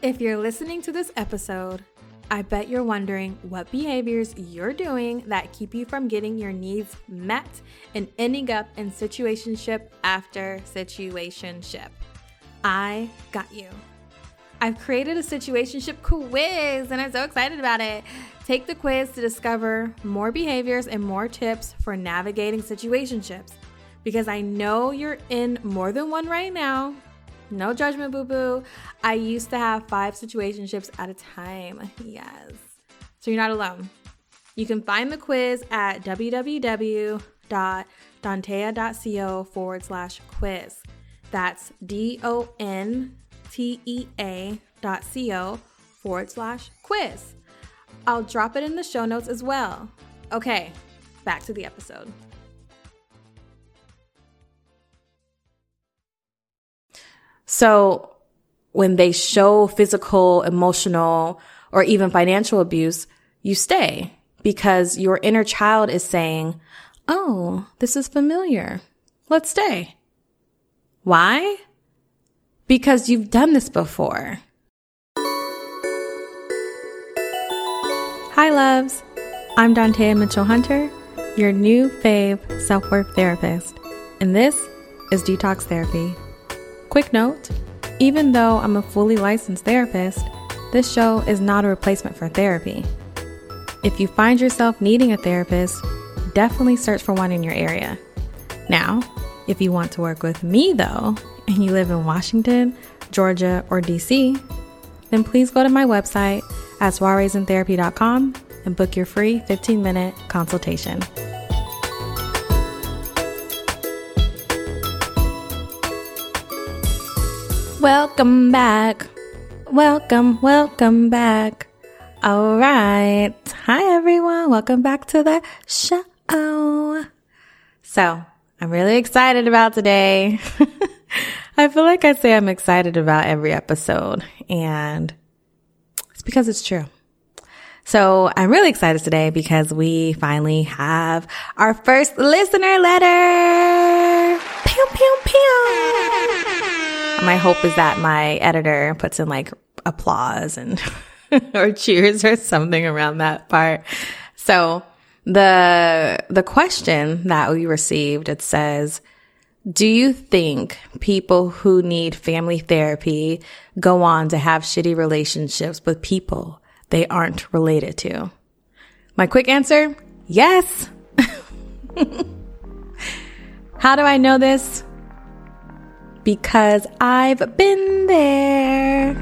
If you're listening to this episode, I bet you're wondering what behaviors you're doing that keep you from getting your needs met and ending up in situationship after situationship. I got you. I've created a situationship quiz and I'm so excited about it. Take the quiz to discover more behaviors and more tips for navigating situationships because I know you're in more than one right now no judgment, boo boo. I used to have five situationships at a time. Yes. So you're not alone. You can find the quiz at www.dontea.co forward slash quiz. That's D O N T E A dot co forward slash quiz. I'll drop it in the show notes as well. Okay, back to the episode. So when they show physical, emotional, or even financial abuse, you stay because your inner child is saying, Oh, this is familiar. Let's stay. Why? Because you've done this before. Hi, loves. I'm Dontea Mitchell Hunter, your new fave self worth therapist, and this is Detox Therapy. Quick note even though I'm a fully licensed therapist, this show is not a replacement for therapy. If you find yourself needing a therapist, definitely search for one in your area. Now, if you want to work with me though, and you live in Washington, Georgia, or DC, then please go to my website at soireesintherapy.com and book your free 15 minute consultation. Welcome back. Welcome, welcome back. All right. Hi, everyone. Welcome back to the show. So, I'm really excited about today. I feel like I say I'm excited about every episode, and it's because it's true. So I'm really excited today because we finally have our first listener letter. Pew, pew, pew. My hope is that my editor puts in like applause and or cheers or something around that part. So the the question that we received it says do you think people who need family therapy go on to have shitty relationships with people they aren't related to? My quick answer, yes. How do I know this? Because I've been there.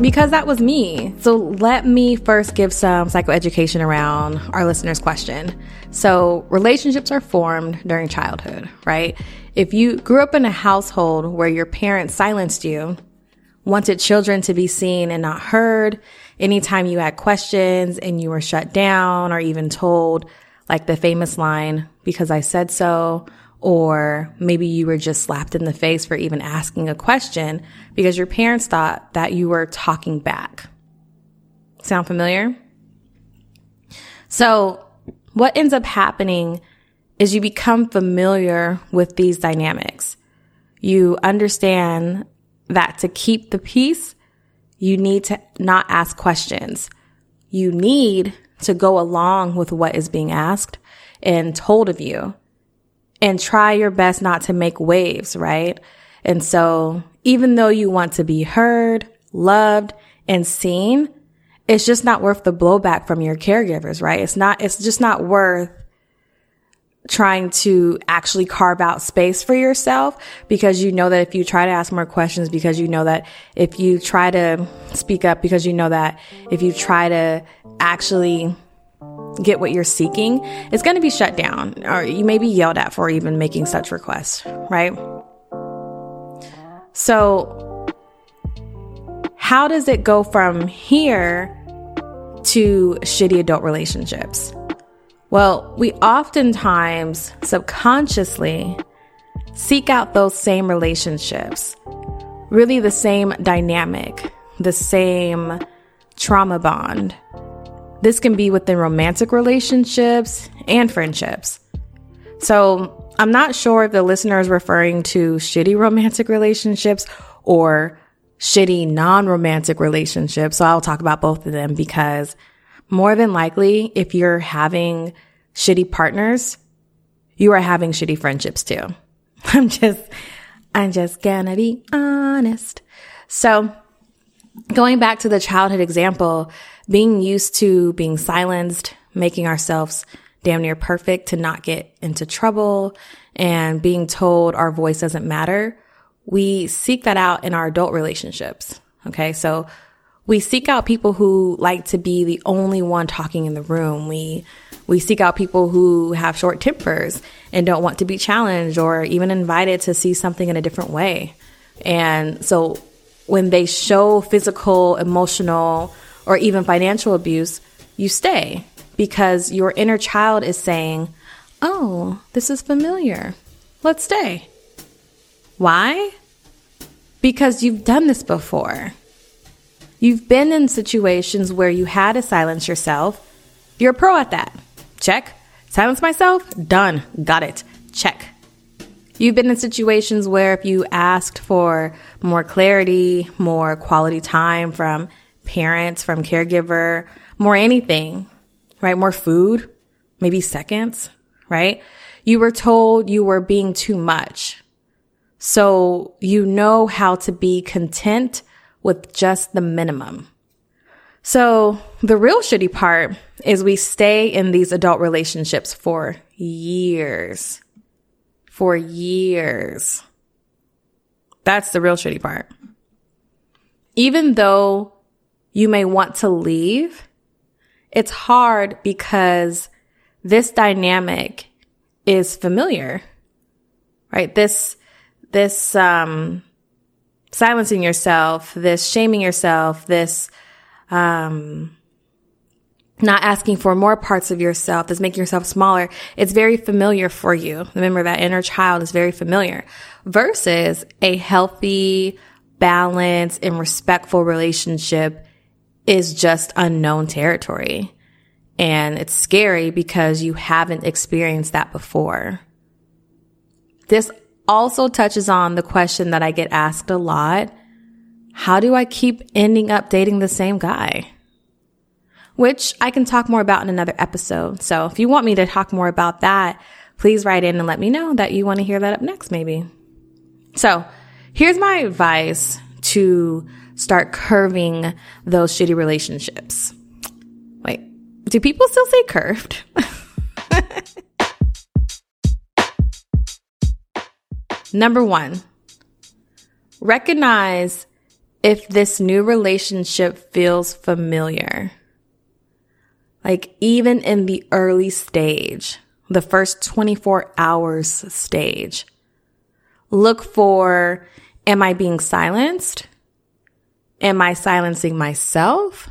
Because that was me. So let me first give some psychoeducation around our listener's question. So relationships are formed during childhood, right? If you grew up in a household where your parents silenced you, wanted children to be seen and not heard, anytime you had questions and you were shut down or even told, like the famous line, because I said so, or maybe you were just slapped in the face for even asking a question because your parents thought that you were talking back. Sound familiar? So, what ends up happening is you become familiar with these dynamics. You understand that to keep the peace, you need to not ask questions. You need to go along with what is being asked and told of you and try your best not to make waves, right? And so even though you want to be heard, loved, and seen, it's just not worth the blowback from your caregivers, right? It's not, it's just not worth trying to actually carve out space for yourself because you know that if you try to ask more questions, because you know that if you try to speak up, because you know that if you try to actually get what you're seeking, it's going to be shut down or you may be yelled at for even making such requests, right? So, how does it go from here to shitty adult relationships? Well, we oftentimes subconsciously seek out those same relationships, really the same dynamic, the same trauma bond this can be within romantic relationships and friendships. So I'm not sure if the listener is referring to shitty romantic relationships or shitty non romantic relationships. So I'll talk about both of them because more than likely, if you're having shitty partners, you are having shitty friendships too. I'm just, I'm just gonna be honest. So going back to the childhood example, being used to being silenced, making ourselves damn near perfect to not get into trouble and being told our voice doesn't matter, we seek that out in our adult relationships. Okay. So we seek out people who like to be the only one talking in the room. We, we seek out people who have short tempers and don't want to be challenged or even invited to see something in a different way. And so when they show physical, emotional, or even financial abuse, you stay because your inner child is saying, Oh, this is familiar. Let's stay. Why? Because you've done this before. You've been in situations where you had to silence yourself. You're a pro at that. Check. Silence myself? Done. Got it. Check. You've been in situations where if you asked for more clarity, more quality time from parents, from caregiver, more anything, right? More food, maybe seconds, right? You were told you were being too much. So you know how to be content with just the minimum. So the real shitty part is we stay in these adult relationships for years. For years. That's the real shitty part. Even though you may want to leave, it's hard because this dynamic is familiar, right? This, this, um, silencing yourself, this shaming yourself, this, um, not asking for more parts of yourself, this making yourself smaller. It's very familiar for you. Remember that inner child is very familiar versus a healthy, balanced and respectful relationship is just unknown territory. And it's scary because you haven't experienced that before. This also touches on the question that I get asked a lot. How do I keep ending up dating the same guy? Which I can talk more about in another episode. So if you want me to talk more about that, please write in and let me know that you want to hear that up next, maybe. So here's my advice to start curving those shitty relationships. Wait, do people still say curved? Number one, recognize if this new relationship feels familiar. Like even in the early stage, the first 24 hours stage, look for, am I being silenced? am I silencing myself?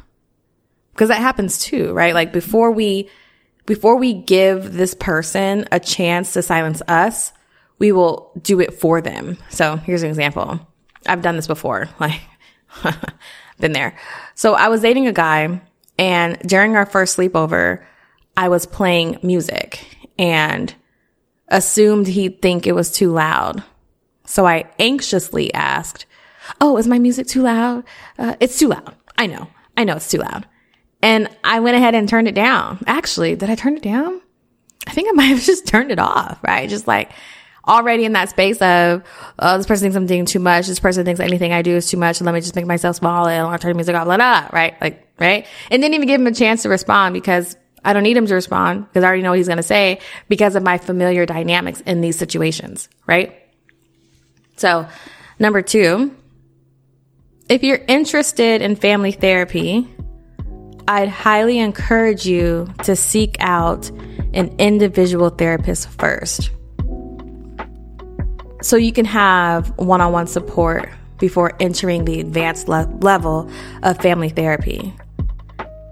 Because that happens too, right? Like before we, before we give this person a chance to silence us, we will do it for them. So here's an example. I've done this before, like, been there. So I was dating a guy and during our first sleepover, I was playing music and assumed he'd think it was too loud. So I anxiously asked, Oh, is my music too loud? Uh, it's too loud. I know. I know it's too loud. And I went ahead and turned it down. Actually, did I turn it down? I think I might have just turned it off, right? Just like already in that space of, oh, this person thinks I'm doing too much. This person thinks anything I do is too much. let me just make myself small and I'll turn the music off, blah, blah, right? Like, right? And didn't even give him a chance to respond because I don't need him to respond because I already know what he's going to say because of my familiar dynamics in these situations, right? So number two, if you're interested in family therapy, I'd highly encourage you to seek out an individual therapist first. So you can have one on one support before entering the advanced le- level of family therapy.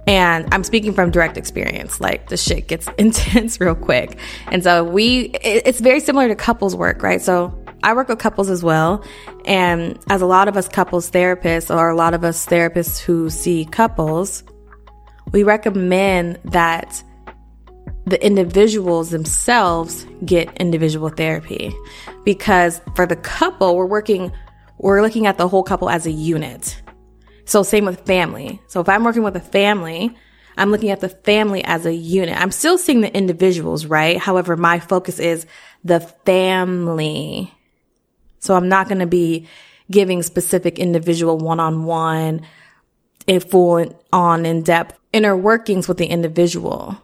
And I'm speaking from direct experience. Like the shit gets intense real quick. And so we, it's very similar to couples work, right? So I work with couples as well. And as a lot of us couples therapists, or a lot of us therapists who see couples, we recommend that the individuals themselves get individual therapy because for the couple, we're working we're looking at the whole couple as a unit. So same with family. So if I'm working with a family, I'm looking at the family as a unit. I'm still seeing the individuals, right? However, my focus is the family. So I'm not going to be giving specific individual one-on-one, a full on in-depth inner workings with the individual.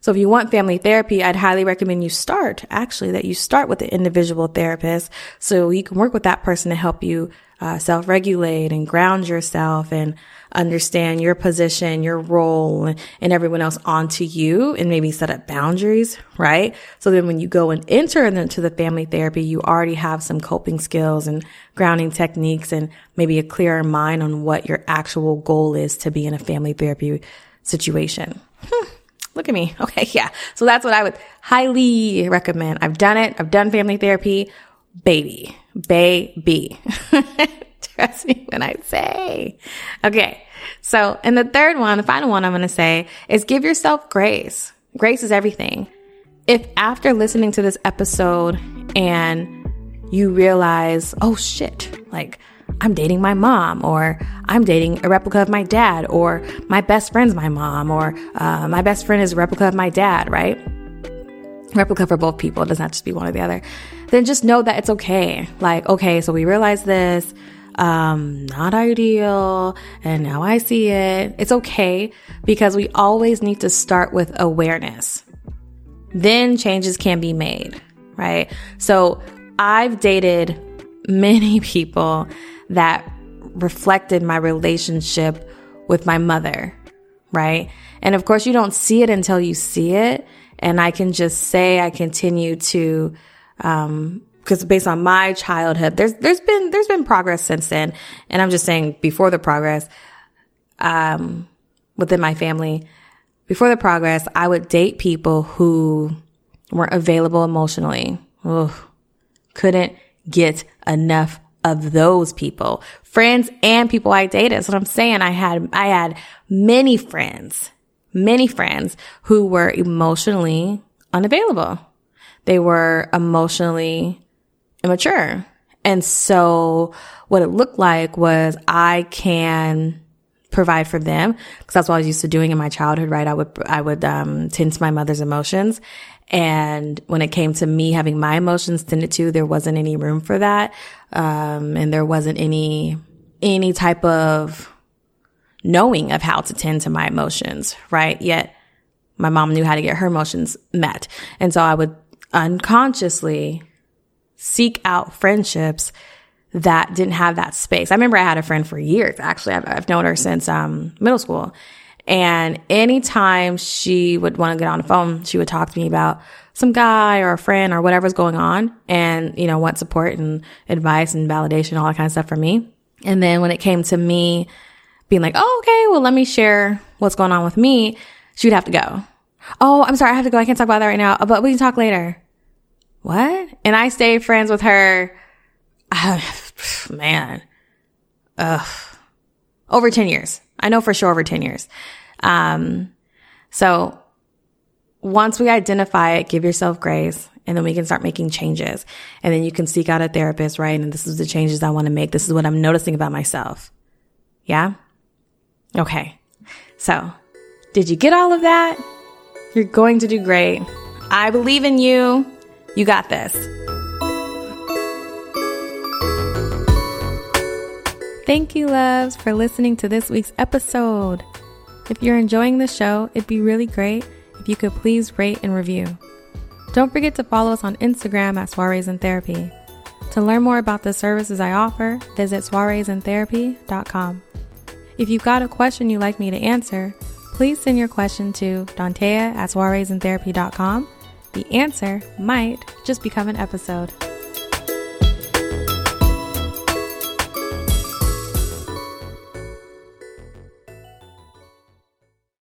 So if you want family therapy, I'd highly recommend you start actually that you start with the individual therapist so you can work with that person to help you uh, self-regulate and ground yourself and understand your position, your role and, and everyone else onto you and maybe set up boundaries, right? So then when you go and enter into the family therapy, you already have some coping skills and grounding techniques and maybe a clearer mind on what your actual goal is to be in a family therapy situation. Hmm. Look at me. Okay. Yeah. So that's what I would highly recommend. I've done it. I've done family therapy. Baby. Baby. Trust me when I say. Okay. So, and the third one, the final one I'm going to say is give yourself grace. Grace is everything. If after listening to this episode and you realize, oh shit, like I'm dating my mom, or I'm dating a replica of my dad, or my best friend's my mom, or uh, my best friend is a replica of my dad, right? Replica for both people. It doesn't have to be one or the other. Then just know that it's okay. Like, okay, so we realize this. Um, not ideal. And now I see it. It's okay because we always need to start with awareness. Then changes can be made, right? So I've dated many people that reflected my relationship with my mother, right? And of course, you don't see it until you see it. And I can just say I continue to, um, because based on my childhood, there's there's been there's been progress since then, and I'm just saying before the progress, um, within my family, before the progress, I would date people who weren't available emotionally. Ugh, couldn't get enough of those people, friends and people I dated. That's what I'm saying. I had, I had many friends, many friends who were emotionally unavailable. They were emotionally immature. And so what it looked like was I can provide for them because that's what I was used to doing in my childhood, right? I would, I would, um, my mother's emotions. And when it came to me having my emotions tended to, there wasn't any room for that. Um, and there wasn't any, any type of knowing of how to tend to my emotions, right? Yet my mom knew how to get her emotions met. And so I would unconsciously seek out friendships that didn't have that space. I remember I had a friend for years. Actually, I've, I've known her since um, middle school. And anytime she would want to get on the phone, she would talk to me about some guy or a friend or whatever's going on and, you know, want support and advice and validation, all that kind of stuff for me. And then when it came to me being like, oh, okay, well, let me share what's going on with me, she would have to go. Oh, I'm sorry. I have to go. I can't talk about that right now, but we can talk later. What? And I stayed friends with her. Man. Ugh. Over 10 years. I know for sure over 10 years. Um, so once we identify it, give yourself grace and then we can start making changes. And then you can seek out a therapist, right? And this is the changes I want to make. This is what I'm noticing about myself. Yeah. Okay. So did you get all of that? You're going to do great. I believe in you. You got this. Thank you, loves, for listening to this week's episode. If you're enjoying the show, it'd be really great if you could please rate and review. Don't forget to follow us on Instagram at Soirees in Therapy. To learn more about the services I offer, visit soireesintherapy.com. If you've got a question you'd like me to answer, please send your question to Dontea at soireesintherapy.com. The answer might just become an episode.